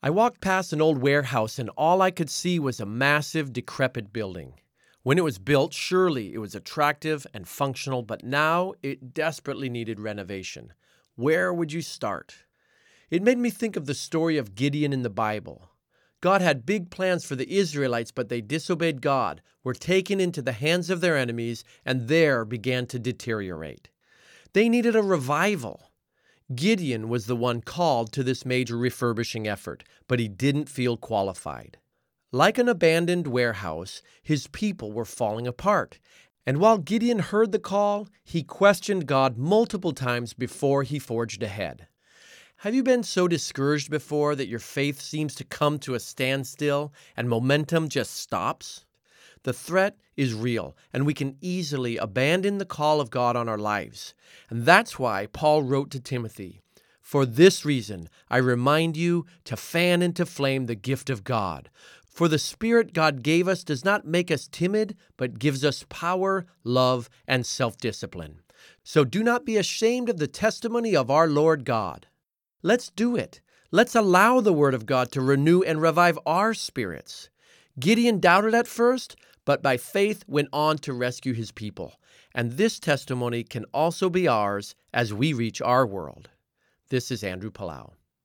I walked past an old warehouse, and all I could see was a massive, decrepit building. When it was built, surely it was attractive and functional, but now it desperately needed renovation. Where would you start? It made me think of the story of Gideon in the Bible. God had big plans for the Israelites, but they disobeyed God, were taken into the hands of their enemies, and there began to deteriorate. They needed a revival. Gideon was the one called to this major refurbishing effort, but he didn't feel qualified. Like an abandoned warehouse, his people were falling apart. And while Gideon heard the call, he questioned God multiple times before he forged ahead. Have you been so discouraged before that your faith seems to come to a standstill and momentum just stops? The threat is real, and we can easily abandon the call of God on our lives. And that's why Paul wrote to Timothy For this reason, I remind you to fan into flame the gift of God. For the Spirit God gave us does not make us timid, but gives us power, love, and self discipline. So do not be ashamed of the testimony of our Lord God. Let's do it. Let's allow the Word of God to renew and revive our spirits. Gideon doubted at first, but by faith went on to rescue his people. And this testimony can also be ours as we reach our world. This is Andrew Palau.